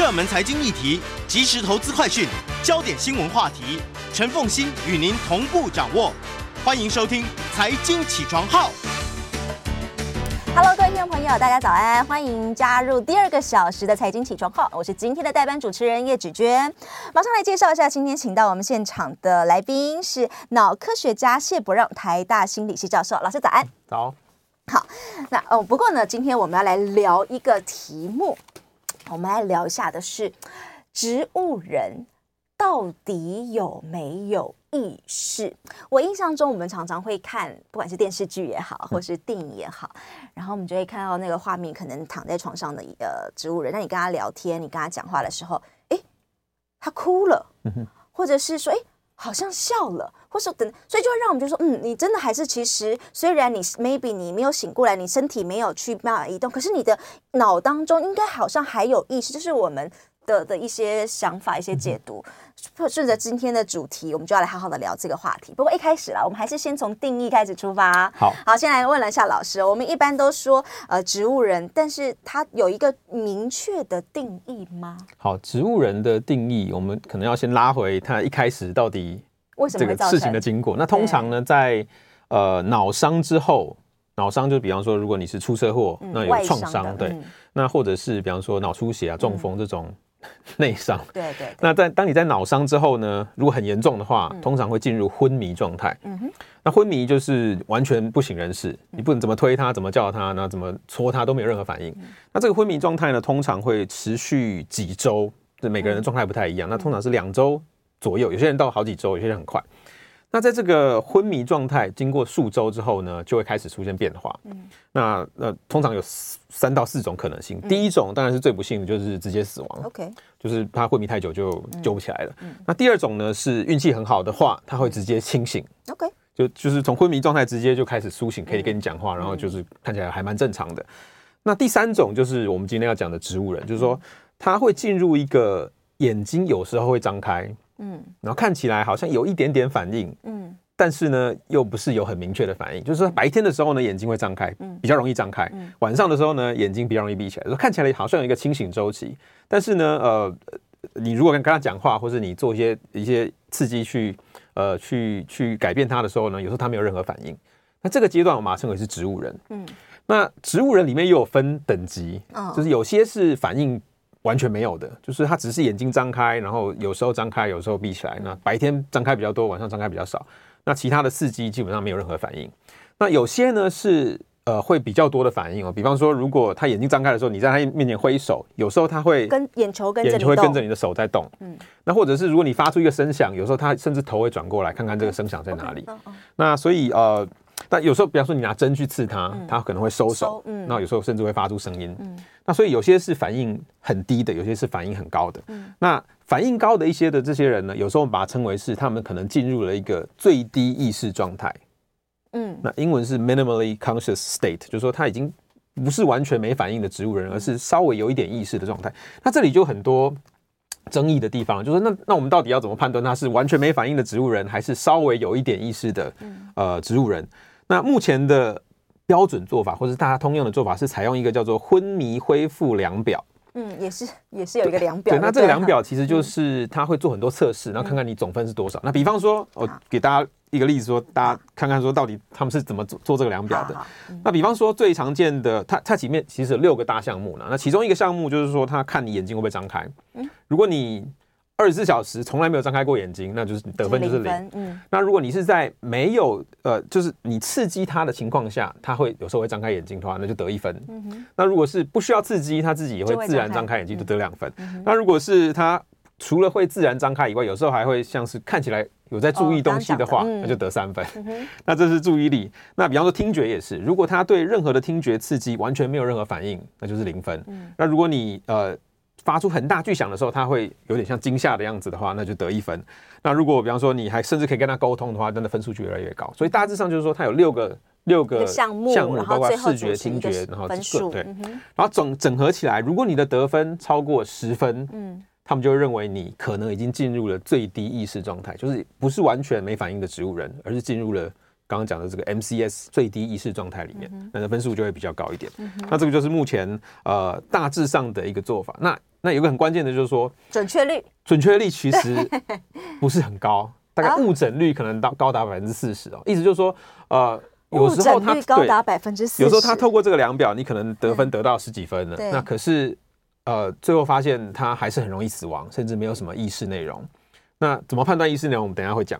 热门财经议题、即时投资快讯、焦点新闻话题，陈凤欣与您同步掌握。欢迎收听《财经起床号》。Hello，各位听众朋友，大家早安！欢迎加入第二个小时的《财经起床号》，我是今天的代班主持人叶芷娟。马上来介绍一下，今天请到我们现场的来宾是脑科学家谢伯让，台大心理系教授。老师早安。早。好，那哦，不过呢，今天我们要来聊一个题目。我们来聊一下的是，植物人到底有没有意识？我印象中，我们常常会看，不管是电视剧也好，或是电影也好，然后我们就会看到那个画面，可能躺在床上的一个植物人。那你跟他聊天，你跟他讲话的时候，诶，他哭了，或者是说，诶。好像笑了，或是等，所以就会让我们就说，嗯，你真的还是其实，虽然你 maybe 你没有醒过来，你身体没有去办法移动，可是你的脑当中应该好像还有意识，就是我们的的一些想法、一些解读。顺着今天的主题，我们就要来好好的聊这个话题。不过一开始啦，我们还是先从定义开始出发。好，好，先来问了一下老师，我们一般都说呃植物人，但是它有一个明确的定义吗？好，植物人的定义，我们可能要先拉回它一开始到底这个事情的经过。那通常呢，在呃脑伤之后，脑伤就比方说，如果你是出车祸，那有创伤，对，嗯、那或者是比方说脑出血啊、中风这种。嗯 内伤，对对，对。那在当你在脑伤之后呢，如果很严重的话，嗯、通常会进入昏迷状态。嗯哼。那昏迷就是完全不省人事，嗯、你不能怎么推他，怎么叫他，那怎么戳他都没有任何反应。嗯、那这个昏迷状态呢，通常会持续几周，就每个人的状态不太一样。嗯、那通常是两周左右，有些人到好几周，有些人很快。那在这个昏迷状态经过数周之后呢，就会开始出现变化。嗯，那那通常有三到四种可能性。嗯、第一种当然是最不幸的，就是直接死亡。OK，就是他昏迷太久就救不起来了。嗯，那第二种呢是运气很好的话，他会直接清醒。OK，就就是从昏迷状态直接就开始苏醒，可以跟你讲话，然后就是看起来还蛮正常的。那第三种就是我们今天要讲的植物人，就是说他会进入一个眼睛有时候会张开。嗯，然后看起来好像有一点点反应，嗯，但是呢，又不是有很明确的反应。就是说白天的时候呢，眼睛会张开，嗯，比较容易张开；晚上的时候呢，眼睛比较容易闭起来。说看起来好像有一个清醒周期，但是呢，呃，你如果跟跟他讲话，或是你做一些一些刺激去，呃，去去改变他的时候呢，有时候他没有任何反应。那这个阶段我把它称为是植物人。嗯，那植物人里面又有分等级，就是有些是反应。完全没有的，就是他只是眼睛张开，然后有时候张开，有时候闭起来。那白天张开比较多，晚上张开比较少。那其他的刺激基本上没有任何反应。那有些呢是呃会比较多的反应哦，比方说如果他眼睛张开的时候，你在他面前挥手，有时候他会跟眼球跟眼球会跟着你的手在动。嗯，那或者是如果你发出一个声响，有时候他甚至头会转过来看看这个声响在哪里。那所以呃。但有时候，比方说你拿针去刺它，它可能会收手。嗯，那有时候甚至会发出声音。嗯，那所以有些是反应很低的，有些是反应很高的。嗯，那反应高的一些的这些人呢，有时候我们把它称为是他们可能进入了一个最低意识状态。嗯，那英文是 minimally conscious state，就是说他已经不是完全没反应的植物人，而是稍微有一点意识的状态。那这里就很多争议的地方，就是那那我们到底要怎么判断他是完全没反应的植物人，还是稍微有一点意识的呃植物人？那目前的标准做法，或者是大家通用的做法，是采用一个叫做昏迷恢复量表。嗯，也是也是有一个量表。对，那这个量表其实就是它会做很多测试，然后看看你总分是多少。那比方说，我给大家一个例子，说大家看看说到底他们是怎么做做这个量表的。那比方说最常见的，它它里面其实有六个大项目呢。那其中一个项目就是说，它看你眼睛会不会张开。嗯，如果你二十四小时从来没有张开过眼睛，那就是得分就是零。嗯，那如果你是在没有呃，就是你刺激他的情况下，他会有时候会张开眼睛的话，那就得一分。嗯。那如果是不需要刺激，他自己也会自然张开眼睛，就得两分。嗯。那如果是他除了会自然张开以外，有时候还会像是看起来有在注意东西的话，那就得三分。那这是注意力。那比方说听觉也是，如果他对任何的听觉刺激完全没有任何反应，那就是零分。那如果你呃发出很大巨响的时候，他会有点像惊吓的样子的话，那就得一分。那如果比方说你还甚至可以跟他沟通的话，真的分数就越来越高。所以大致上就是说，它有六个六个项目，项目包括视觉、听觉，然后分数对，然后整整合起来，如果你的得分超过十分，嗯。他们就会认为你可能已经进入了最低意识状态，就是不是完全没反应的植物人，而是进入了刚刚讲的这个 MCS 最低意识状态里面，那的分数就会比较高一点。那这个就是目前呃大致上的一个做法。那那有个很关键的就是说准确率，准确率其实不是很高，大概误诊率可能到高达百分之四十哦。意思就是说呃有时候它高达百分之四十，有时候他透过这个量表，你可能得分得到十几分了，那可是。呃，最后发现他还是很容易死亡，甚至没有什么意识内容。那怎么判断意识内容？我们等一下会讲。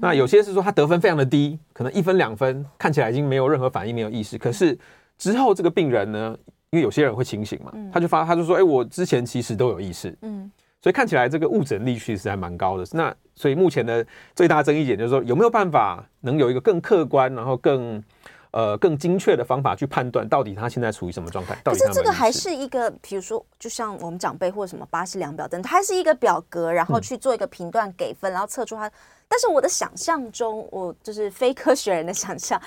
那有些是说他得分非常的低，可能一分两分，看起来已经没有任何反应，没有意识。可是之后这个病人呢，因为有些人会清醒嘛，他就发他就说，哎，我之前其实都有意识。嗯，所以看起来这个误诊率其实还蛮高的。那所以目前的最大争议点就是说，有没有办法能有一个更客观，然后更。呃，更精确的方法去判断到底他现在处于什么状态？可是这个还是一个，比如说，就像我们长辈或者什么巴氏量表等，它还是一个表格，然后去做一个评断给分，然后测出它。但是我的想象中，我就是非科学人的想象，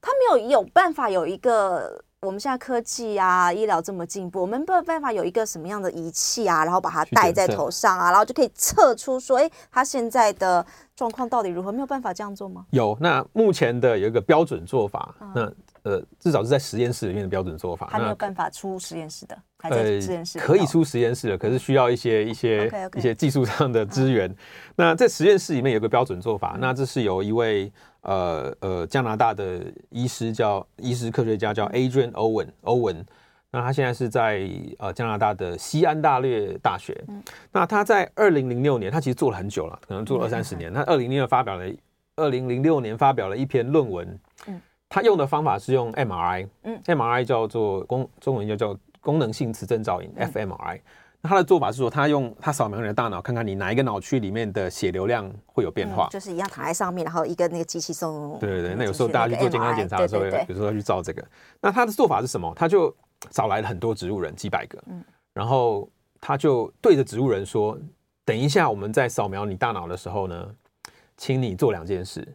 他没有有办法有一个。我们现在科技啊，医疗这么进步，我们没有办法有一个什么样的仪器啊，然后把它戴在头上啊，然后就可以测出说，哎，他现在的状况到底如何？没有办法这样做吗？有，那目前的有一个标准做法，嗯、那呃，至少是在实验室里面的标准做法，还没有办法出实验室的，还在实验室、呃、可以出实验室的，可是需要一些一些 okay, okay 一些技术上的资源。嗯、那在实验室里面有个标准做法，嗯、那这是由一位。呃呃，加拿大的医师叫医师科学家叫 Adrian Owen Owen，那他现在是在呃加拿大的西安大略大学。嗯、那他在二零零六年，他其实做了很久了，可能做了二三十年。他二零零六发表了二零零六年发表了一篇论文。嗯，他用的方法是用 MRI，嗯，MRI 叫做功中文就叫功能性磁振造影、嗯、fMRI。那他的做法是说，他用他扫描你的大脑，看看你哪一个脑区里面的血流量会有变化，嗯、就是一样躺在上面，然后一个那个机器送。对对对，那有时候大家去做健康检查的时候，有时候要去照这个。那他的做法是什么？他就找来了很多植物人，几百个，嗯，然后他就对着植物人说：“等一下，我们在扫描你大脑的时候呢，请你做两件事。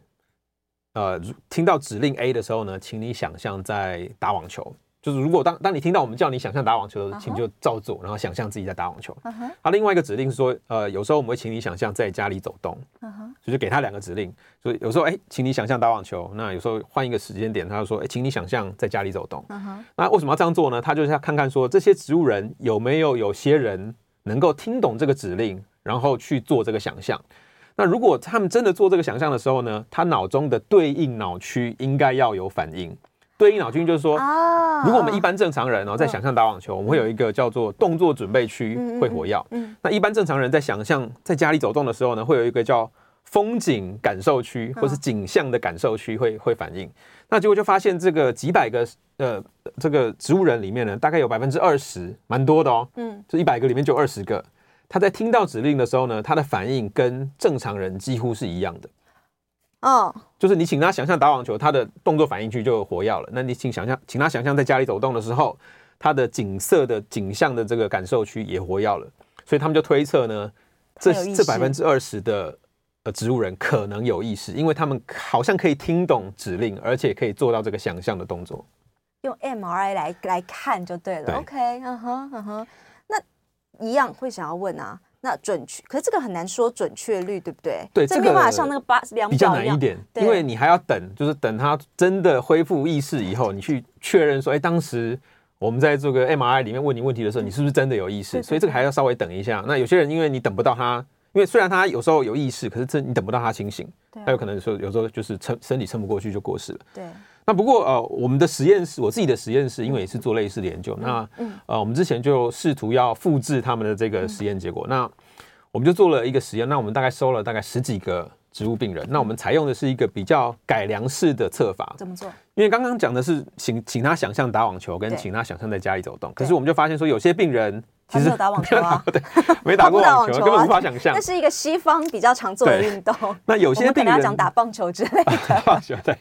呃，听到指令 A 的时候呢，请你想象在打网球。”就是如果当当你听到我们叫你想象打网球的时候，请就照做，然后想象自己在打网球。Uh huh. 他另外一个指令是说，呃，有时候我们会请你想象在家里走动。Uh huh. 所以就给他两个指令，所以有时候哎，请你想象打网球。那有时候换一个时间点，他就说，哎，请你想象在家里走动。Uh huh. 那为什么要这样做呢？他就是要看看说，这些植物人有没有有些人能够听懂这个指令，然后去做这个想象。那如果他们真的做这个想象的时候呢，他脑中的对应脑区应该要有反应。对应脑区就是说，如果我们一般正常人哦，在想象打网球，我们会有一个叫做动作准备区会活跃。那一般正常人在想象在家里走动的时候呢，会有一个叫风景感受区或是景象的感受区会会反应。那结果就发现这个几百个呃这个植物人里面呢，大概有百分之二十，蛮多的哦。嗯，这一百个里面就二十个，他在听到指令的时候呢，他的反应跟正常人几乎是一样的。哦，就是你请他想象打网球，他的动作反应区就活跃了。那你请想象，请他想象在家里走动的时候，他的景色的景象的这个感受区也活跃了。所以他们就推测呢，这这百分之二十的呃植物人可能有意识，因为他们好像可以听懂指令，而且可以做到这个想象的动作。用 MRI 来来看就对了。对 OK，嗯哼嗯哼，那一样会想要问啊。那准确，可是这个很难说准确率，对不对？对，这没办法像那个八量表比较难一点，因为你还要等，就是等他真的恢复意识以后，你去确认说，哎，当时我们在这个 MRI 里面问你问题的时候，你是不是真的有意识？所以这个还要稍微等一下。那有些人因为你等不到他，因为虽然他有时候有意识，可是这你等不到他清醒，他有可能说有时候就是撑身体撑不过去就过世了。对。那不过呃，我们的实验室，我自己的实验室，因为也是做类似的研究，那呃，我们之前就试图要复制他们的这个实验结果，那我们就做了一个实验，那我们大概收了大概十几个植物病人，那我们采用的是一个比较改良式的测法。怎么做？因为刚刚讲的是请请他想象打网球，跟请他想象在家里走动，可是我们就发现说，有些病人其实有打网球啊，对，没打过网球，根本无法想象。那是一个西方比较常做的运动。那有些病人要讲打棒球之类的，打棒球对，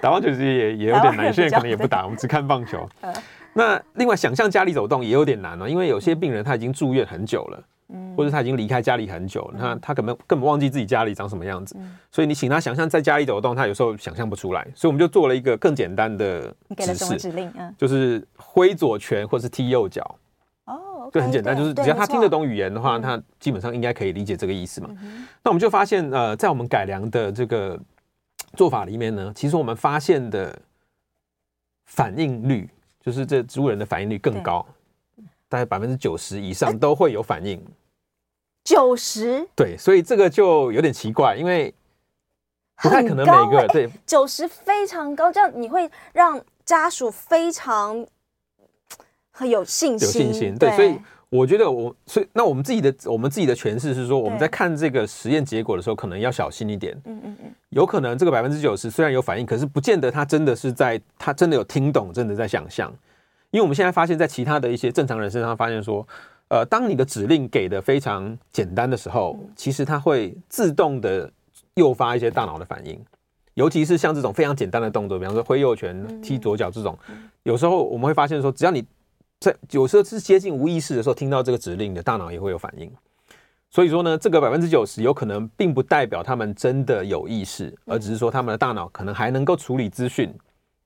打棒球其实也也有点难，有些人可能也不打，我们只看棒球。那另外想象家里走动也有点难哦，因为有些病人他已经住院很久了。或者他已经离开家里很久，那他可能根本忘记自己家里长什么样子，所以你请他想象在家里走动，他有时候想象不出来，所以我们就做了一个更简单的指示，指令，就是挥左拳或是踢右脚，哦，就很简单，就是只要他听得懂语言的话，他基本上应该可以理解这个意思嘛。那我们就发现，呃，在我们改良的这个做法里面呢，其实我们发现的反应率，就是这植物人的反应率更高，大概百分之九十以上都会有反应。九十？对，所以这个就有点奇怪，因为不太可能每个、欸、对。九十非常高，这样你会让家属非常很有信心，有信心。对，对所以我觉得我所以那我们自己的我们自己的诠释是说，我们在看这个实验结果的时候，可能要小心一点。嗯嗯嗯，有可能这个百分之九十虽然有反应，可是不见得他真的是在他真的有听懂，真的在想象。因为我们现在发现，在其他的一些正常人身上发现说。呃，当你的指令给的非常简单的时候，其实它会自动的诱发一些大脑的反应，尤其是像这种非常简单的动作，比方说挥右拳、踢左脚这种，有时候我们会发现说，只要你在有时候是接近无意识的时候听到这个指令，你的大脑也会有反应。所以说呢，这个百分之九十有可能并不代表他们真的有意识，而只是说他们的大脑可能还能够处理资讯，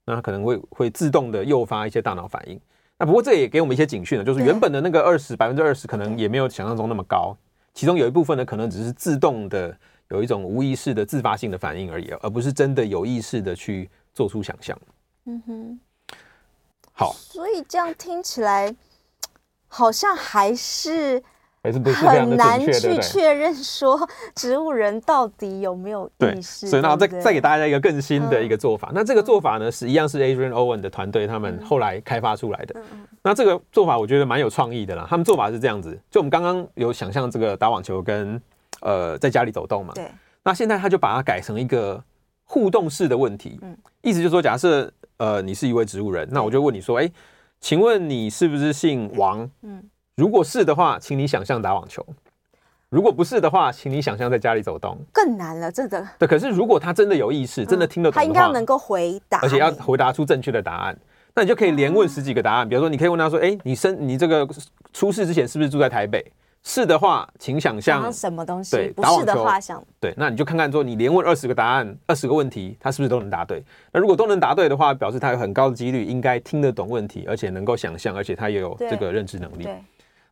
那可能会会自动的诱发一些大脑反应。那不过这也给我们一些警讯了，就是原本的那个二十百分之二十可能也没有想象中那么高，其中有一部分呢可能只是自动的有一种无意识的自发性的反应而已，而不是真的有意识的去做出想象。嗯哼，好，所以这样听起来好像还是。很难去确认说植物人到底有没有意识。所以，那再再给大家一个更新的一个做法。那这个做法呢，是一样是 Adrian Owen 的团队他们后来开发出来的。那这个做法我觉得蛮有创意的啦。他们做法是这样子，就我们刚刚有想象这个打网球跟呃在家里走动嘛。对。那现在他就把它改成一个互动式的问题。嗯。意思就是说，假设呃你是一位植物人，那我就问你说，哎，请问你是不是姓王？嗯。如果是的话，请你想象打网球；如果不是的话，请你想象在家里走动。更难了，真的。对，可是如果他真的有意识，真的听得懂他应该能够回答，而且要回答出正确的答案。那你就可以连问十几个答案。比如说，你可以问他说：“哎，你生你这个出事之前是不是住在台北？”是的话，请想象什么东西？对，不是的话想对，那你就看看说，你连问二十个答案，二十个问题，他是不是都能答对？那如果都能答对的话，表示他有很高的几率应该听得懂问题，而且能够想象，而且他也有这个认知能力。对。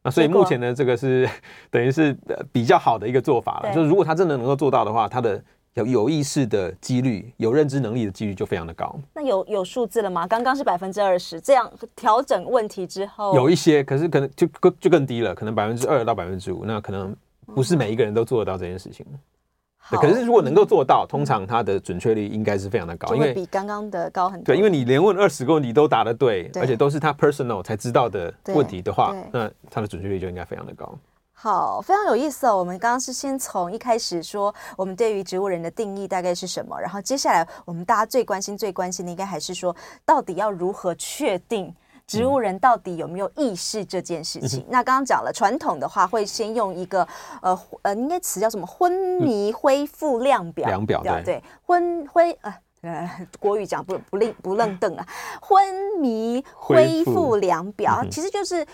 那所以目前呢，这个是等于是比较好的一个做法了。就是如果他真的能够做到的话，他的有有意识的几率、有认知能力的几率就非常的高。那有有数字了吗？刚刚是百分之二十，这样调整问题之后，有一些，可是可能就更就更低了，可能百分之二到百分之五。那可能不是每一个人都做得到这件事情。对，可是如果能够做到，通常它的准确率应该是非常的高，因为比刚刚的高很多。对，因为你连问二十个问题都答得对，而且都是他 personal 才知道的问题的话，那它的准确率就应该非常的高。好，非常有意思哦。我们刚刚是先从一开始说我们对于植物人的定义大概是什么，然后接下来我们大家最关心、最关心的应该还是说，到底要如何确定？植物人到底有没有意识这件事情？嗯、那刚刚讲了，传统的话会先用一个呃呃，应该词叫什么？昏迷恢复量表。量表对对，昏恢呃呃，国语讲不不愣不愣瞪啊，昏迷恢复量表，嗯、其实就是。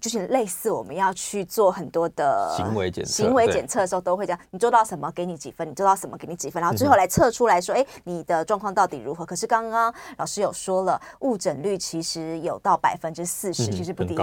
就是类似我们要去做很多的行为检测，行为检测的时候都会这样，你做到什么给你几分，你做到什么给你几分，然后最后来测出来说，哎，你的状况到底如何？可是刚刚老师有说了，误诊率其实有到百分之四十，其实不低。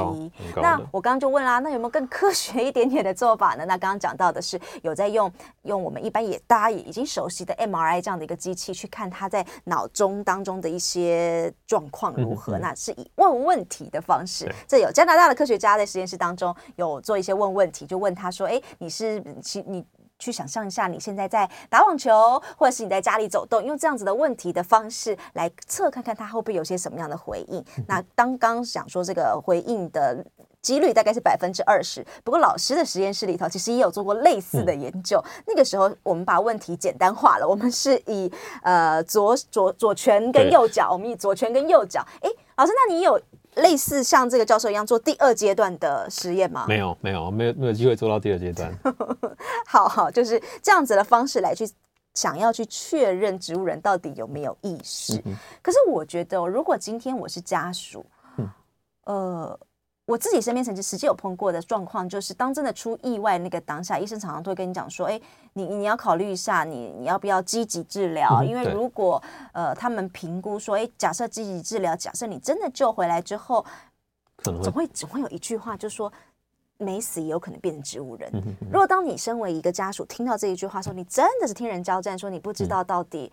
那我刚刚就问啦，那有没有更科学一点点的做法呢？那刚刚讲到的是有在用用我们一般也大家也已经熟悉的 MRI 这样的一个机器去看他在脑中当中的一些状况如何，那是以问问题的方式。这有加拿大的科学家在实验室当中有做一些问问题，就问他说：“哎，你是其你去想象一下，你现在在打网球，或者是你在家里走动，用这样子的问题的方式来测看看他会不会有些什么样的回应。嗯”那刚刚想说这个回应的几率大概是百分之二十，不过老师的实验室里头其实也有做过类似的研究。嗯、那个时候我们把问题简单化了，我们是以呃左左左拳跟右脚，我们以左拳跟右脚。哎，老师，那你有？类似像这个教授一样做第二阶段的实验吗？没有，没有，没有，没有机会做到第二阶段。好好，就是这样子的方式来去想要去确认植物人到底有没有意识。嗯、可是我觉得，如果今天我是家属，嗯、呃。我自己身边曾经实际有碰过的状况，就是当真的出意外那个当下，医生常常都会跟你讲说：“哎，你你要考虑一下，你你要不要积极治疗？因为如果呃他们评估说，哎，假设积极治疗，假设你真的救回来之后，可能总会总会有一句话，就是说没死也有可能变成植物人。如果当你身为一个家属听到这一句话说，你真的是天人交战，说你不知道到底。”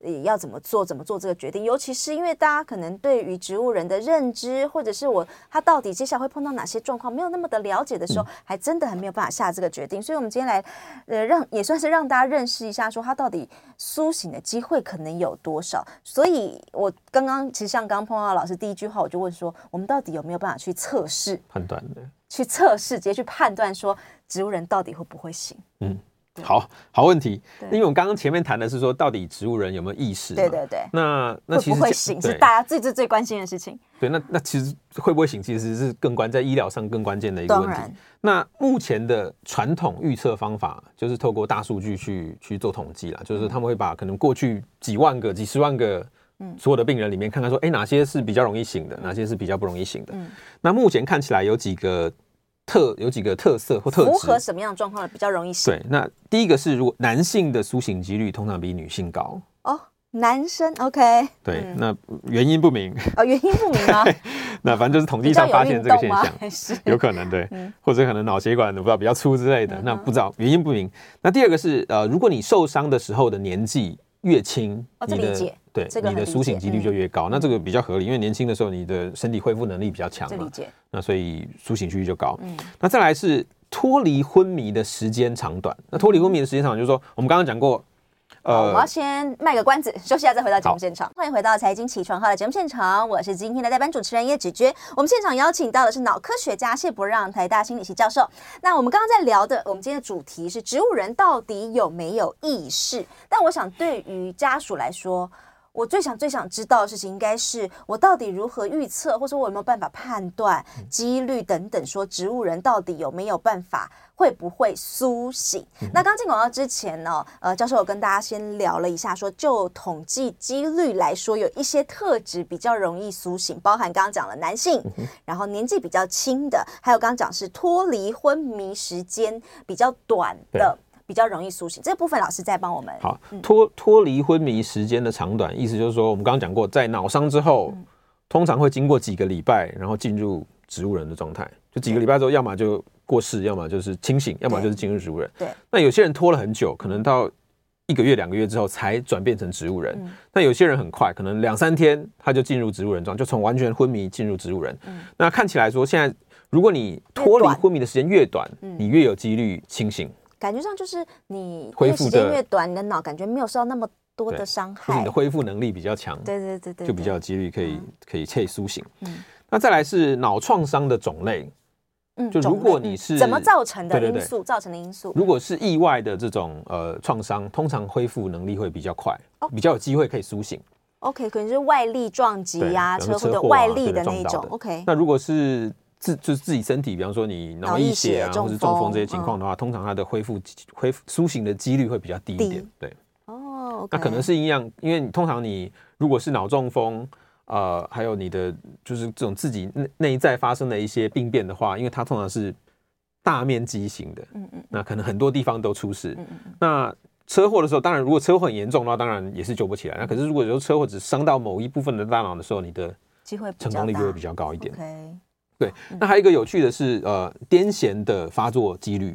也要怎么做？怎么做这个决定？尤其是因为大家可能对于植物人的认知，或者是我他到底接下来会碰到哪些状况，没有那么的了解的时候，还真的很没有办法下这个决定。所以，我们今天来，呃，让也算是让大家认识一下，说他到底苏醒的机会可能有多少。所以我刚刚其实像刚刚碰到老师第一句话，我就问说，我们到底有没有办法去测试、判断的？去测试，直接去判断说植物人到底会不会醒？嗯。好好问题，因为我们刚刚前面谈的是说，到底植物人有没有意识？对对对。那那其实会不会醒是大家最最最关心的事情。对，那那其实会不会醒，其实是更关在医疗上更关键的一个问题。那目前的传统预测方法，就是透过大数据去去做统计啦，就是他们会把可能过去几万个、几十万个所有的病人里面，看看说，哎，哪些是比较容易醒的，哪些是比较不容易醒的。那目前看起来有几个。特有几个特色或特质，符合什么样的状况比较容易醒？对，那第一个是，如果男性的苏醒几率通常比女性高哦，男生 OK，对，嗯、那原因不明哦，原因不明吗？那反正就是统计上发现这个现象，有可能对，嗯、或者可能脑血管不知道比较粗之类的，嗯、那不知道原因不明。那第二个是呃，如果你受伤的时候的年纪越轻，哦、你的对你的苏醒几率就越高，嗯、那这个比较合理，因为年轻的时候你的身体恢复能力比较强嘛。那所以苏醒几率就高。嗯，那再来是脱离昏迷的时间长短。那脱离昏迷的时间长短，就是说我们刚刚讲过，呃，我要先卖个关子，休息一下再回到节目现场。好欢迎回到财经起床号的节目现场，我是今天的代班主持人叶芷娟。我们现场邀请到的是脑科学家谢伯让，台大心理系教授。那我们刚刚在聊的，我们今天的主题是植物人到底有没有意识？但我想对于家属来说，我最想最想知道的事情，应该是我到底如何预测，或者我有没有办法判断几率等等，说植物人到底有没有办法，会不会苏醒？嗯、那刚进广告之前呢，呃，教授有跟大家先聊了一下说，说就统计几率来说，有一些特质比较容易苏醒，包含刚刚讲了男性，嗯、然后年纪比较轻的，还有刚刚讲是脱离昏迷时间比较短的。比较容易苏醒，这部分老师在帮我们。好，脱脱离昏迷时间的长短，意思就是说，我们刚刚讲过，在脑伤之后，嗯、通常会经过几个礼拜，然后进入植物人的状态。就几个礼拜之后，要么就过世，要么就是清醒，要么就是进入植物人。对。那有些人拖了很久，可能到一个月、两个月之后才转变成植物人。嗯、那有些人很快，可能两三天他就进入植物人状，就从完全昏迷进入植物人。嗯、那看起来说，现在如果你脱离昏迷的时间越短，越短你越有几率清醒。感觉上就是你恢复时间越短，你的脑感觉没有受到那么多的伤害，你的恢复能力比较强，对对对对，就比较有几率可以、嗯、可以可以苏醒。嗯，那再来是脑创伤的种类，嗯，就如果你是、嗯、怎么造成的因素，造成的因素，如果是意外的这种呃创伤，通常恢复能力会比较快，哦、比较有机会可以苏醒。OK，可能是外力撞击呀、啊、车祸的外力的那一种。OK，那如果是自就是自己身体，比方说你脑溢血啊，或者中风这些情况的话，通常它的恢复恢复苏醒的几率会比较低一点。对，哦，那可能是一样，因为你通常你如果是脑中风，呃，还有你的就是这种自己内内在发生的一些病变的话，因为它通常是大面积型的，嗯嗯，那可能很多地方都出事。嗯嗯，那车祸的时候，当然如果车祸很严重的话，当然也是救不起来。那可是如果说车祸只伤到某一部分的大脑的时候，你的机会成功率就会比较高一点。对，那还有一个有趣的是，呃，癫痫的发作几率，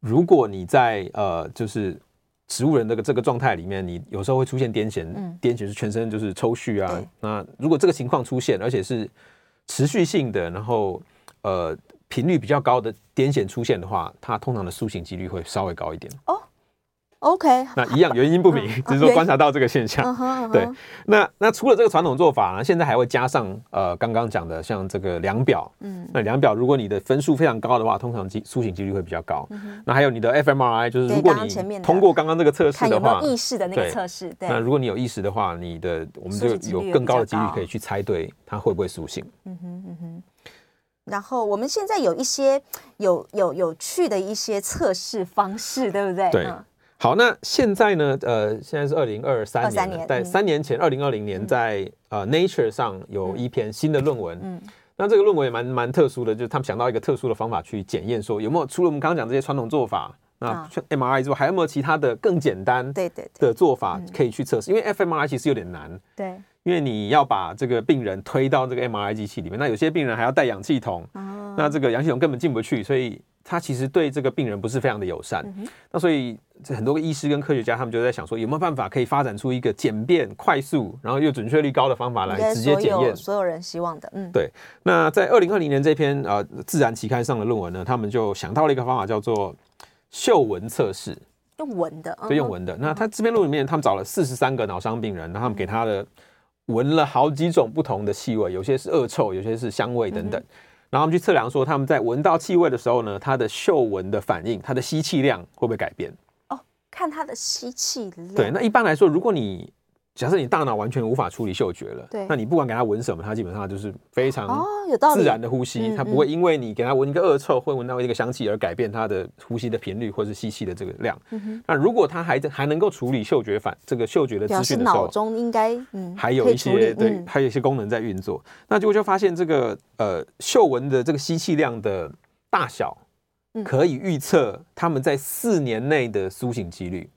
如果你在呃，就是植物人这个这个状态里面，你有时候会出现癫痫，嗯、癫痫是全身就是抽搐啊。那如果这个情况出现，而且是持续性的，然后呃频率比较高的癫痫出现的话，它通常的苏醒几率会稍微高一点。哦，OK，那一样原因不明，只是说观察到这个现象。嗯、对，那那除了这个传统做法呢，现在还会加上呃刚刚讲的像这个量表。嗯，那量表如果你的分数非常高的话，通常机苏醒几率会比较高。嗯、那还有你的 fMRI，就是如果你通过刚刚这个测试的话，意识的那个测试。对，那如果你有意识的话，你的我们就有更高的几率可以去猜对它会不会苏醒。嗯哼嗯哼。然后我们现在有一些有有有趣的一些测试方式，对不对？对。嗯好，那现在呢？呃，现在是二零二三年，在三年前，二零二零年，在、嗯、呃 Nature 上有一篇新的论文。嗯，嗯那这个论文也蛮蛮特殊的，就是他们想到一个特殊的方法去检验，说有没有除了我们刚刚讲这些传统做法，那 MRI 之外，还有没有其他的更简单对对的做法可以去测试？因为 fMRI 其实有点难，对，因为你要把这个病人推到这个 MRI 机器里面，那有些病人还要带氧气筒，哦、那这个氧气筒根本进不去，所以。他其实对这个病人不是非常的友善，嗯、那所以很多个医师跟科学家他们就在想说，有没有办法可以发展出一个简便、快速，然后又准确率高的方法来直接检验？所有人希望的，嗯，对。那在二零二零年这篇呃自然期刊上的论文呢，他们就想到了一个方法，叫做嗅闻测试，用闻的，对，用闻的。嗯、那他这篇论文里面，他们找了四十三个脑伤病人，然后他们给他的闻了好几种不同的气味，有些是恶臭，有些是香味等等。嗯然后我们去测量说，他们在闻到气味的时候呢，他的嗅闻的反应，他的吸气量会不会改变？哦，看他的吸气量。对，那一般来说，如果你假设你大脑完全无法处理嗅觉了，对，那你不管给它闻什么，它基本上就是非常自然的呼吸，它不会因为你给它闻一个恶臭，会闻到一个香气而改变它的呼吸的频率或是吸气的这个量。那如果它还还能够处理嗅觉反这个嗅觉的资讯的时候，脑中应该嗯还有一些对，还有一些功能在运作。那结果就发现这个呃嗅闻的这个吸气量的大小，可以预测他们在四年内的苏醒几率。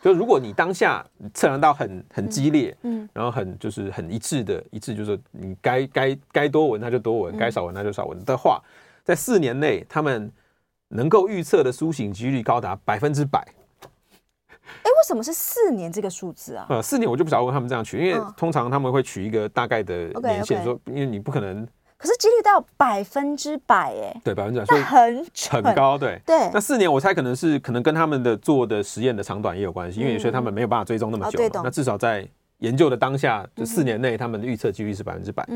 就如果你当下测量到很很激烈，嗯，然后很就是很一致的一致，就是你该该该多闻它就多闻，该少闻它就少闻的话，在四年内他们能够预测的苏醒几率高达百分之百。哎，为什么是四年这个数字啊？呃，四年我就不晓得为他们这样取，因为通常他们会取一个大概的年限，说因为你不可能。可是几率到百分之百哎，对百分之百，所以很很高，对对。那四年我猜可能是可能跟他们的做的实验的长短也有关系，因为有些他们没有办法追踪那么久嘛。那至少在研究的当下，就四年内他们的预测几率是百分之百。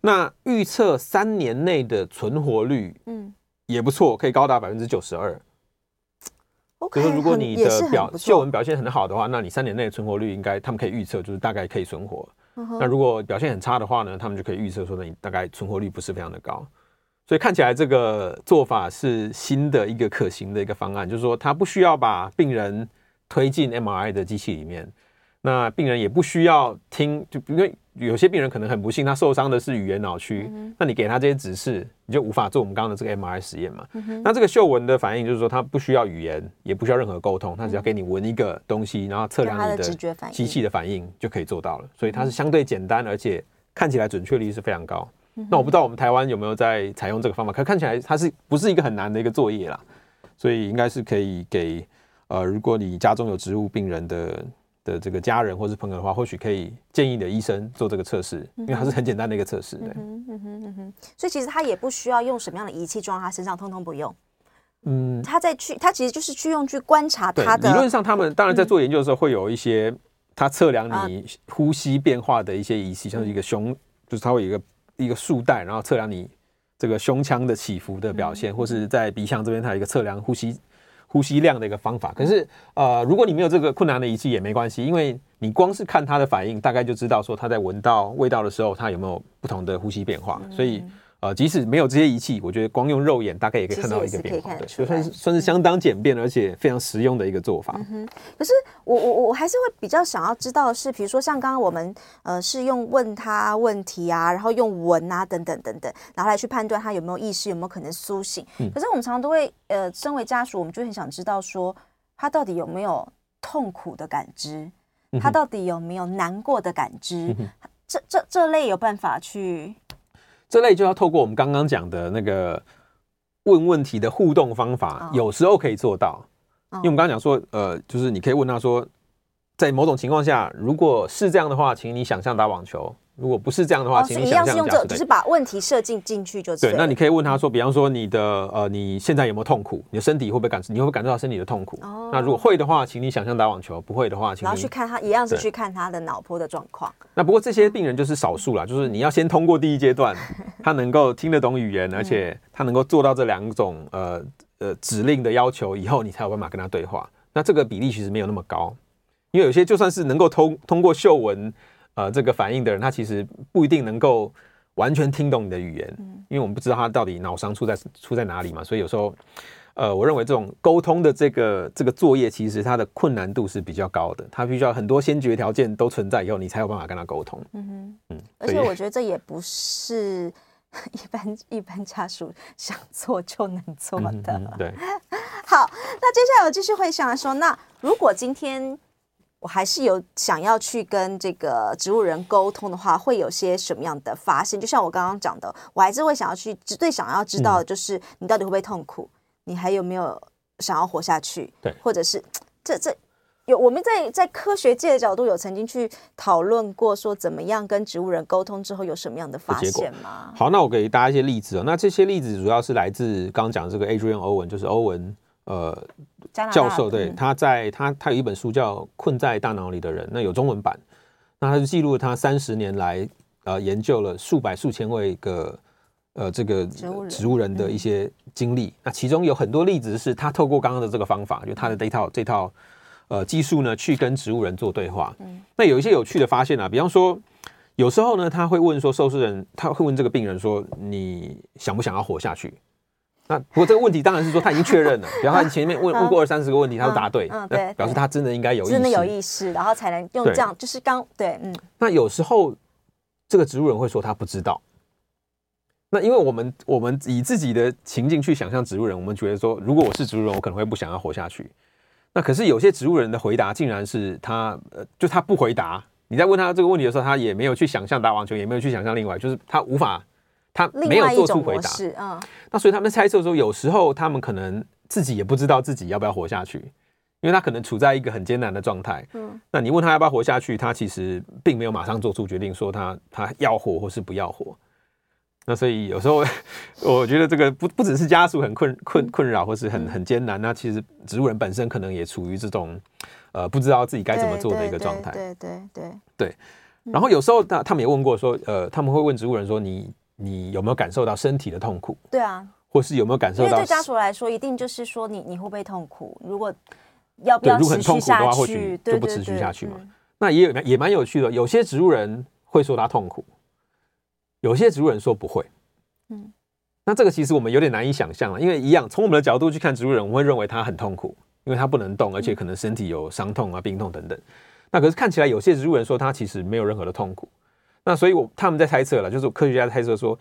那预测三年内的存活率，嗯，也不错，可以高达百分之九十二。就是如果你的表嗅闻表现很好的话，那你三年内的存活率应该他们可以预测，就是大概可以存活。那如果表现很差的话呢，他们就可以预测说，你大概存活率不是非常的高，所以看起来这个做法是新的一个可行的一个方案，就是说他不需要把病人推进 MRI 的机器里面。那病人也不需要听，就因为有些病人可能很不幸，他受伤的是语言脑区，嗯、那你给他这些指示，你就无法做我们刚刚的这个 MRI 实验嘛。嗯、那这个嗅闻的反应就是说，他不需要语言，也不需要任何沟通，他只要给你闻一个东西，然后测量你的机器的反应就可以做到了。所以它是相对简单，而且看起来准确率是非常高。嗯、那我不知道我们台湾有没有在采用这个方法，可看起来它是不是一个很难的一个作业啦？所以应该是可以给呃，如果你家中有植物病人的。的这个家人或是朋友的话，或许可以建议你的医生做这个测试，因为它是很简单的一个测试。对，嗯哼嗯哼，所以其实他也不需要用什么样的仪器装他身上，通通不用。嗯，他在去，他其实就是去用去观察他的。理论上，他们当然在做研究的时候会有一些他测量你呼吸变化的一些仪器，像是一个胸，就是它会有一个一个束带，然后测量你这个胸腔的起伏的表现，或是在鼻腔这边，它有一个测量呼吸。呼吸量的一个方法，可是呃，如果你没有这个困难的仪器也没关系，因为你光是看它的反应，大概就知道说它在闻到味道的时候，它有没有不同的呼吸变化，所以。呃，即使没有这些仪器，我觉得光用肉眼大概也可以看到一个变化，对，就算是算是相当简便而且非常实用的一个做法。嗯、可是我我我还是会比较想要知道的是，比如说像刚刚我们呃是用问他问题啊，然后用闻啊等等等等，然后来去判断他有没有意识，有没有可能苏醒。嗯、可是我们常常都会呃，身为家属，我们就很想知道说他到底有没有痛苦的感知，他到底有没有难过的感知，这这这类有办法去。这类就要透过我们刚刚讲的那个问问题的互动方法，有时候可以做到。因为我们刚刚讲说，呃，就是你可以问他说，在某种情况下，如果是这样的话，请你想象打网球，如果不是这样的话，哦、请你想象一样是用这，只是把问题设进进去就对。对，那你可以问他说，比方说你的呃，你现在有没有痛苦？你的身体会不会感，你会不会感受到身体的痛苦？哦、那如果会的话，请你想象打网球；不会的话，请你然后去看他，一样是去看他的脑波的状况。那不过这些病人就是少数啦，就是你要先通过第一阶段，他能够听得懂语言，而且他能够做到这两种呃呃指令的要求以后，你才有办法跟他对话。那这个比例其实没有那么高，因为有些就算是能够通通过嗅闻呃这个反应的人，他其实不一定能够完全听懂你的语言，因为我们不知道他到底脑伤出在出在哪里嘛，所以有时候呃，我认为这种沟通的这个这个作业，其实它的困难度是比较高的，他必须要很多先决条件都存在以后，你才有办法跟他沟通。嗯哼，嗯，而且我觉得这也不是一般一般家属想做就能做的。嗯嗯、对。好，那接下来我继续回想说，那如果今天我还是有想要去跟这个植物人沟通的话，会有些什么样的发现？就像我刚刚讲的，我还是会想要去最想要知道的就是你到底会不会痛苦，你还有没有想要活下去？对，或者是这这有我们在在科学界的角度有曾经去讨论过，说怎么样跟植物人沟通之后有什么样的发现吗？好，那我给大家一些例子哦。那这些例子主要是来自刚刚讲的这个 Adrian Owen，就是欧文。呃，教授对，他在他他有一本书叫《困在大脑里的人》，那有中文版。那他就记录了他三十年来呃研究了数百数千位个呃这个植物人的一些经历。那其中有很多例子是他透过刚刚的这个方法，就他的这套这套呃技术呢，去跟植物人做对话。那有一些有趣的发现啊，比方说有时候呢，他会问说受试人，他会问这个病人说，你想不想要活下去？那不过这个问题当然是说他已经确认了，比方他前面问问过二三十个问题，他都答对，嗯，对，表示他真的应该有意识，真的有意识，然后才能用这样，就是刚对，嗯。那有时候这个植物人会说他不知道，那因为我们我们以自己的情境去想象植物人，我们觉得说如果我是植物人，我可能会不想要活下去。那可是有些植物人的回答竟然是他呃，就他不回答，你在问他这个问题的时候，他也没有去想象打网球，也没有去想象另外，就是他无法。他没有做出回答，是啊，那所以他们猜测说，有时候他们可能自己也不知道自己要不要活下去，因为他可能处在一个很艰难的状态，嗯，那你问他要不要活下去，他其实并没有马上做出决定，说他他要活或是不要活。那所以有时候我觉得这个不不只是家属很困困困扰或是很很艰难，那其实植物人本身可能也处于这种呃不知道自己该怎么做的一个状态，对对对对。然后有时候他他们也问过说，呃，他们会问植物人说你。你有没有感受到身体的痛苦？对啊，或是有没有感受到？因为对家属来说，一定就是说你你会不会痛苦？如果要不要持续下去，就不持续下去嘛。那也有也蛮有趣的，有些植物人会说他痛苦，有些植物人说不会。嗯，那这个其实我们有点难以想象了，因为一样从我们的角度去看植物人，我们会认为他很痛苦，因为他不能动，而且可能身体有伤痛啊、病痛等等。那可是看起来有些植物人说他其实没有任何的痛苦。那所以，我他们在猜测了，就是科学家猜测说，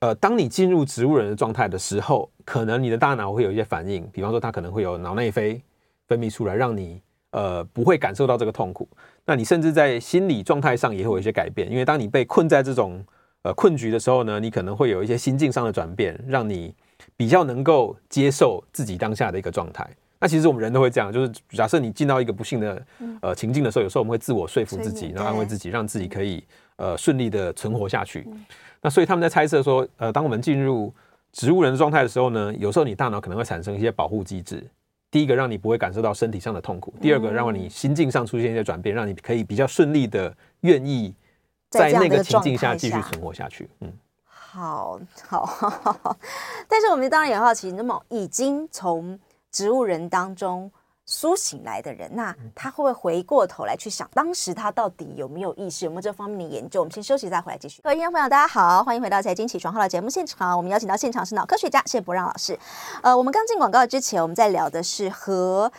呃，当你进入植物人的状态的时候，可能你的大脑会有一些反应，比方说，它可能会有脑内啡分泌出来，让你呃不会感受到这个痛苦。那你甚至在心理状态上也会有一些改变，因为当你被困在这种呃困局的时候呢，你可能会有一些心境上的转变，让你比较能够接受自己当下的一个状态。那其实我们人都会这样，就是假设你进到一个不幸的呃情境的时候，有时候我们会自我说服自己，然后安慰自己，让自己可以。呃，顺利的存活下去。那所以他们在猜测说，呃，当我们进入植物人的状态的时候呢，有时候你大脑可能会产生一些保护机制。第一个，让你不会感受到身体上的痛苦；第二个，让你心境上出现一些转变，让你可以比较顺利的愿意在那个情境下继续存活下去。嗯，好好好。但是我们当然也好奇，那么已经从植物人当中。苏醒来的人，那他会不会回过头来去想，当时他到底有没有意识，有没有这方面的研究？我们先休息再回来继续。各位听众朋友，大家好，欢迎回到财经起床号的节目现场。我们邀请到现场是脑科学家谢博让老师。呃，我们刚进广告之前，我们在聊的是和。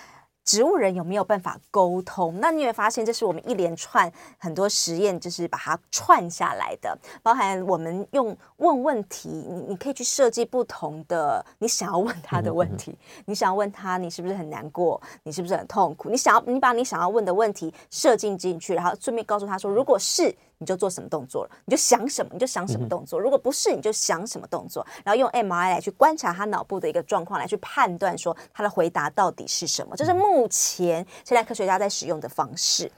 植物人有没有办法沟通？那你会发现，这是我们一连串很多实验，就是把它串下来的，包含我们用问问题，你你可以去设计不同的你想要问他的问题。你想要问他，你是不是很难过？你是不是很痛苦？你想要，你把你想要问的问题设计进去，然后顺便告诉他说，如果是。你就做什么动作了，你就想什么，你就想什么动作。如果不是，你就想什么动作，然后用 MRI 来去观察他脑部的一个状况，来去判断说他的回答到底是什么。这是目前现在科学家在使用的方式。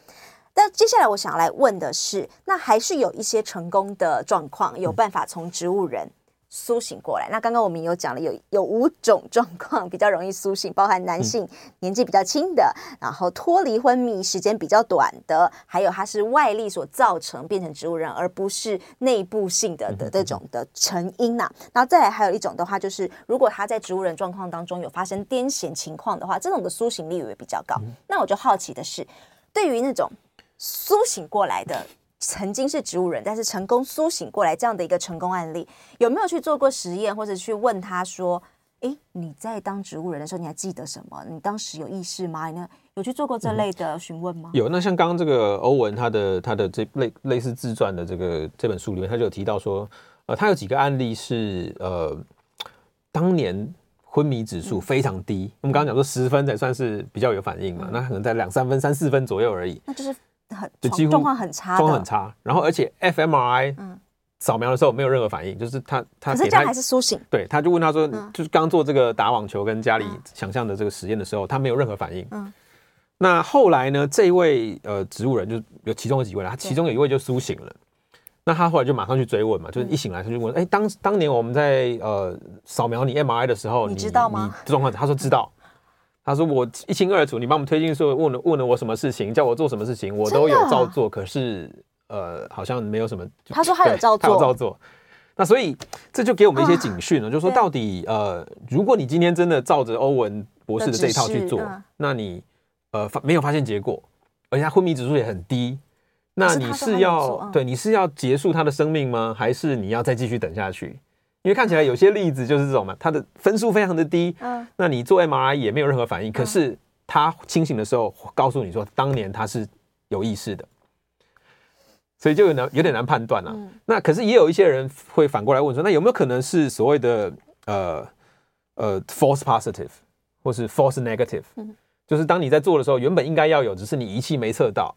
那接下来我想来问的是，那还是有一些成功的状况，有办法从植物人。苏醒过来。那刚刚我们有讲了有，有有五种状况比较容易苏醒，包含男性年纪比较轻的，嗯、然后脱离昏迷时间比较短的，还有它是外力所造成变成植物人，而不是内部性的的这种的成因呐、啊。然后再来还有一种的话，就是如果他在植物人状况当中有发生癫痫情况的话，这种的苏醒率也比较高。嗯、那我就好奇的是，对于那种苏醒过来的。曾经是植物人，但是成功苏醒过来这样的一个成功案例，有没有去做过实验，或者去问他说：“诶，你在当植物人的时候，你还记得什么？你当时有意识吗？你有去做过这类的询问吗？”有。那像刚刚这个欧文他的他的这类类似自传的这个这本书里面，他就有提到说，呃，他有几个案例是呃，当年昏迷指数非常低。嗯、我们刚刚讲说十分才算是比较有反应嘛，嗯、那可能在两三分、三四分左右而已。那就是。很就几乎状况很差，状况很差。然后而且 fMRI 扫描的时候没有任何反应，就是他他可是这样还是苏醒。对，他就问他说，就是刚做这个打网球跟家里想象的这个实验的时候，他没有任何反应。嗯。那后来呢？这一位呃植物人就有其中的几位了，他其中有一位就苏醒了。那他后来就马上去追问嘛，就是一醒来他就问，哎，当当年我们在呃扫描你 MRI 的时候，你知道吗？状况他说知道。他说：“我一清二楚，你帮我们推进说问了问了我什么事情，叫我做什么事情，我都有照做。可是呃，好像没有什么。”他说他有照做，他有照做。那所以这就给我们一些警讯了，就是说到底呃，如果你今天真的照着欧文博士的这一套去做，那你呃发没有发现结果，而且他昏迷指数也很低，那你是要对你是要结束他的生命吗？还是你要再继续等下去？因为看起来有些例子就是这种嘛，他的分数非常的低，嗯，那你做 MRI 也没有任何反应，可是他清醒的时候告诉你说，当年他是有意识的，所以就有难有点难判断了。那可是也有一些人会反过来问说，那有没有可能是所谓的呃呃 false positive 或是 false negative？就是当你在做的时候，原本应该要有，只是你仪器没测到。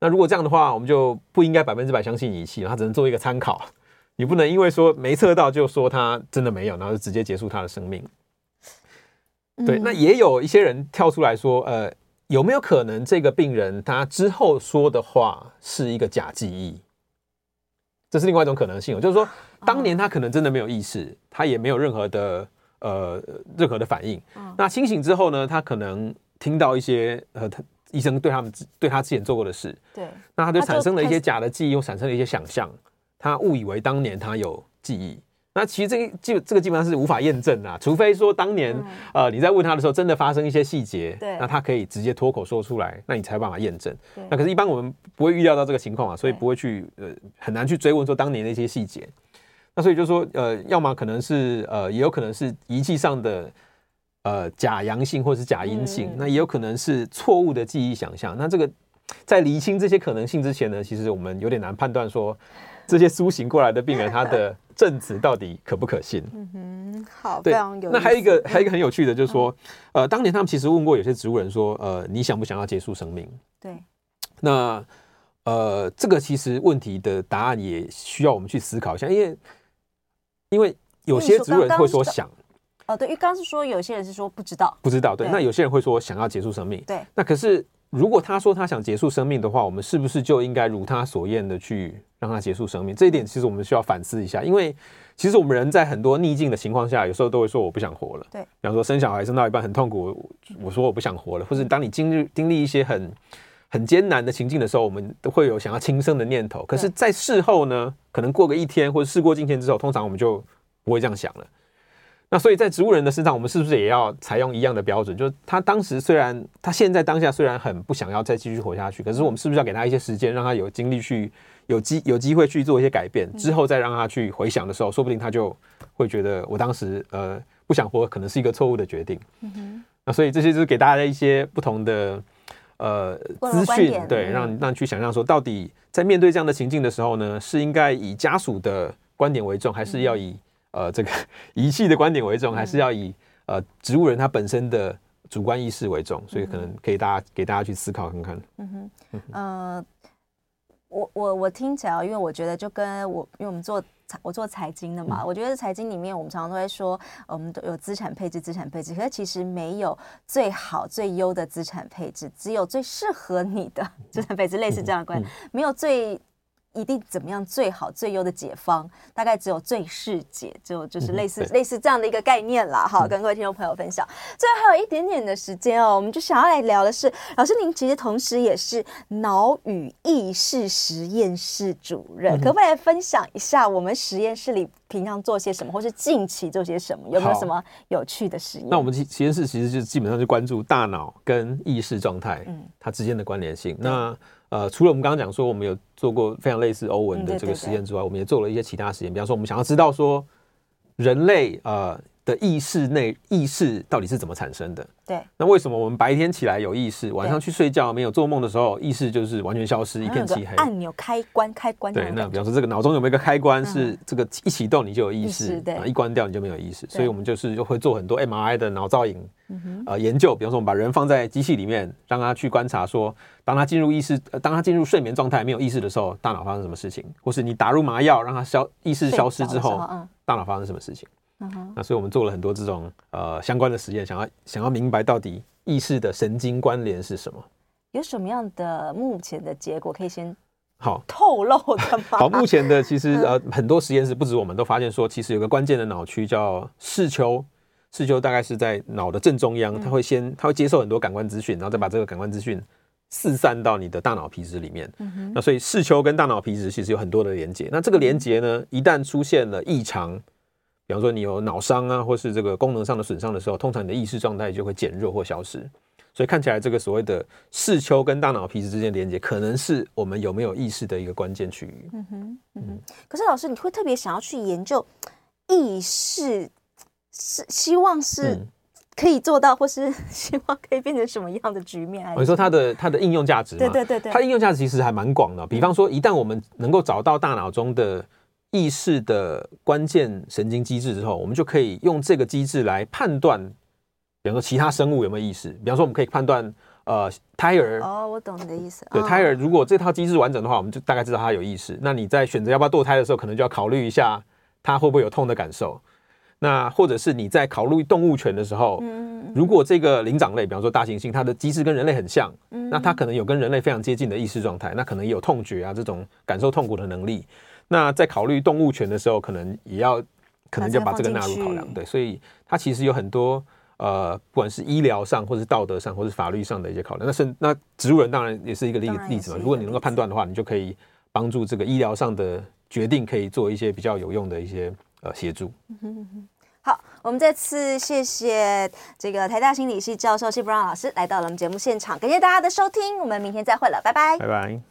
那如果这样的话，我们就不应该百分之百相信仪器，它只能做一个参考。你不能因为说没测到就说他真的没有，然后就直接结束他的生命。对，那也有一些人跳出来说，呃，有没有可能这个病人他之后说的话是一个假记忆？这是另外一种可能性，就是说当年他可能真的没有意识，他也没有任何的呃任何的反应。那清醒之后呢，他可能听到一些呃他医生对他们对他之前做过的事，对，那他就产生了一些假的记忆，又产生了一些想象。他误以为当年他有记忆，那其实这个基这个基本上是无法验证的，除非说当年呃你在问他的时候真的发生一些细节，对，那他可以直接脱口说出来，那你才有办法验证。那可是，一般我们不会预料到这个情况啊，所以不会去呃很难去追问说当年的一些细节。那所以就说呃，要么可能是呃，也有可能是仪器上的呃假阳性或者是假阴性，那也有可能是错误的记忆想象。那这个在厘清这些可能性之前呢，其实我们有点难判断说。这些苏醒过来的病人，他的证词到底可不可信？嗯哼，好，对，非常有。那还有一个，还有一个很有趣的，就是说，呃，当年他们其实问过有些植物人说，呃，你想不想要结束生命？对。那呃，这个其实问题的答案也需要我们去思考一下，因为因为有些植物人会说想，哦，对，因为刚刚是说有些人是说不知道，不知道，对。那有些人会说想要结束生命，对。那可是。如果他说他想结束生命的话，我们是不是就应该如他所愿的去让他结束生命？这一点其实我们需要反思一下，因为其实我们人在很多逆境的情况下，有时候都会说我不想活了。对，比方说生小孩生到一半很痛苦，我说我不想活了，或者当你经历经历一些很很艰难的情境的时候，我们都会有想要轻生的念头。可是，在事后呢，可能过个一天或者事过境迁之后，通常我们就不会这样想了。那所以在植物人的身上，我们是不是也要采用一样的标准？就是他当时虽然他现在当下虽然很不想要再继续活下去，可是我们是不是要给他一些时间，让他有精力去有机有机会去做一些改变？之后再让他去回想的时候，说不定他就会觉得我当时呃不想活，可能是一个错误的决定。嗯哼。那所以这些就是给大家一些不同的呃资讯，对，让让去想象说，到底在面对这样的情境的时候呢，是应该以家属的观点为重，还是要以呃，这个仪器的观点为重，还是要以呃植物人他本身的主观意识为重？所以可能可以大家给大家去思考看看。嗯哼，呃，我我我听起来，因为我觉得就跟我，因为我们做财，我做财经的嘛，嗯、我觉得财经里面我们常常都会说，我们都有资产配置，资产配置，可是其实没有最好最优的资产配置，只有最适合你的 资产配置，类似这样的观没有最。一定怎么样最好最优的解方，大概只有最适解，就就是类似、嗯、类似这样的一个概念啦。好，跟各位听众朋友分享。最后还有一点点的时间哦，我们就想要来聊的是，老师您其实同时也是脑与意识实验室主任，嗯、可不可以来分享一下我们实验室里平常做些什么，或是近期做些什么？有没有什么有趣的实验？那我们实实验室其实就基本上就关注大脑跟意识状态，嗯，它之间的关联性。嗯、那呃，除了我们刚刚讲说，我们有做过非常类似欧文的这个实验之外，我们也做了一些其他实验。比方说，我们想要知道说，人类呃的意识内意识到底是怎么产生的？对。那为什么我们白天起来有意识，晚上去睡觉没有做梦的时候，意识就是完全消失，一片漆黑？按钮开关开关。对，那比方说这个脑中有没有一个开关，是这个一启动你就有意识，对，一关掉你就没有意识。所以我们就是就会做很多 MRI 的脑造影。呃，研究，比方说，我们把人放在机器里面，让他去观察，说，当他进入意识，当他进入睡眠状态，没有意识的时候，大脑发生什么事情？或是你打入麻药，让他消意识消失之后，嗯、大脑发生什么事情？嗯，那所以我们做了很多这种呃相关的实验，想要想要明白到底意识的神经关联是什么？有什么样的目前的结果可以先好透露的吗？好，目前的其实呃很多实验室不止我们都发现说，其实有个关键的脑区叫视丘。视丘大概是在脑的正中央，它会先，它会接受很多感官资讯，然后再把这个感官资讯四散到你的大脑皮质里面。嗯那所以视丘跟大脑皮质其实有很多的连接。那这个连接呢，一旦出现了异常，比方说你有脑伤啊，或是这个功能上的损伤的时候，通常你的意识状态就会减弱或消失。所以看起来这个所谓的视丘跟大脑皮质之间连接，可能是我们有没有意识的一个关键区域。嗯哼，嗯哼。可是老师，你会特别想要去研究意识？是希望是可以做到，或是 希望可以变成什么样的局面？我说它的它的应用价值，对对对对，它的应用价值其实还蛮广的。比方说，一旦我们能够找到大脑中的意识的关键神经机制之后，我们就可以用这个机制来判断，比方说其他生物有没有意识。比方说，我们可以判断呃胎儿哦，我懂你的意思。对，胎儿如果这套机制完整的话，我们就大概知道它有意识。那你在选择要不要堕胎的时候，可能就要考虑一下它会不会有痛的感受。那或者是你在考虑动物权的时候，嗯如果这个灵长类，比方说大猩猩，它的机制跟人类很像，嗯那它可能有跟人类非常接近的意识状态，那可能也有痛觉啊这种感受痛苦的能力。那在考虑动物权的时候，可能也要可能就把这个纳入考量。对，所以它其实有很多呃，不管是医疗上，或是道德上，或是法律上的一些考量。那是那植物人当然也是一个例例子嘛。如果你能够判断的话，你就可以帮助这个医疗上的决定，可以做一些比较有用的一些。呃，协助。好，我们再次谢谢这个台大心理系教授谢布朗老师来到了我们节目现场，感谢大家的收听，我们明天再会了，拜拜，拜拜。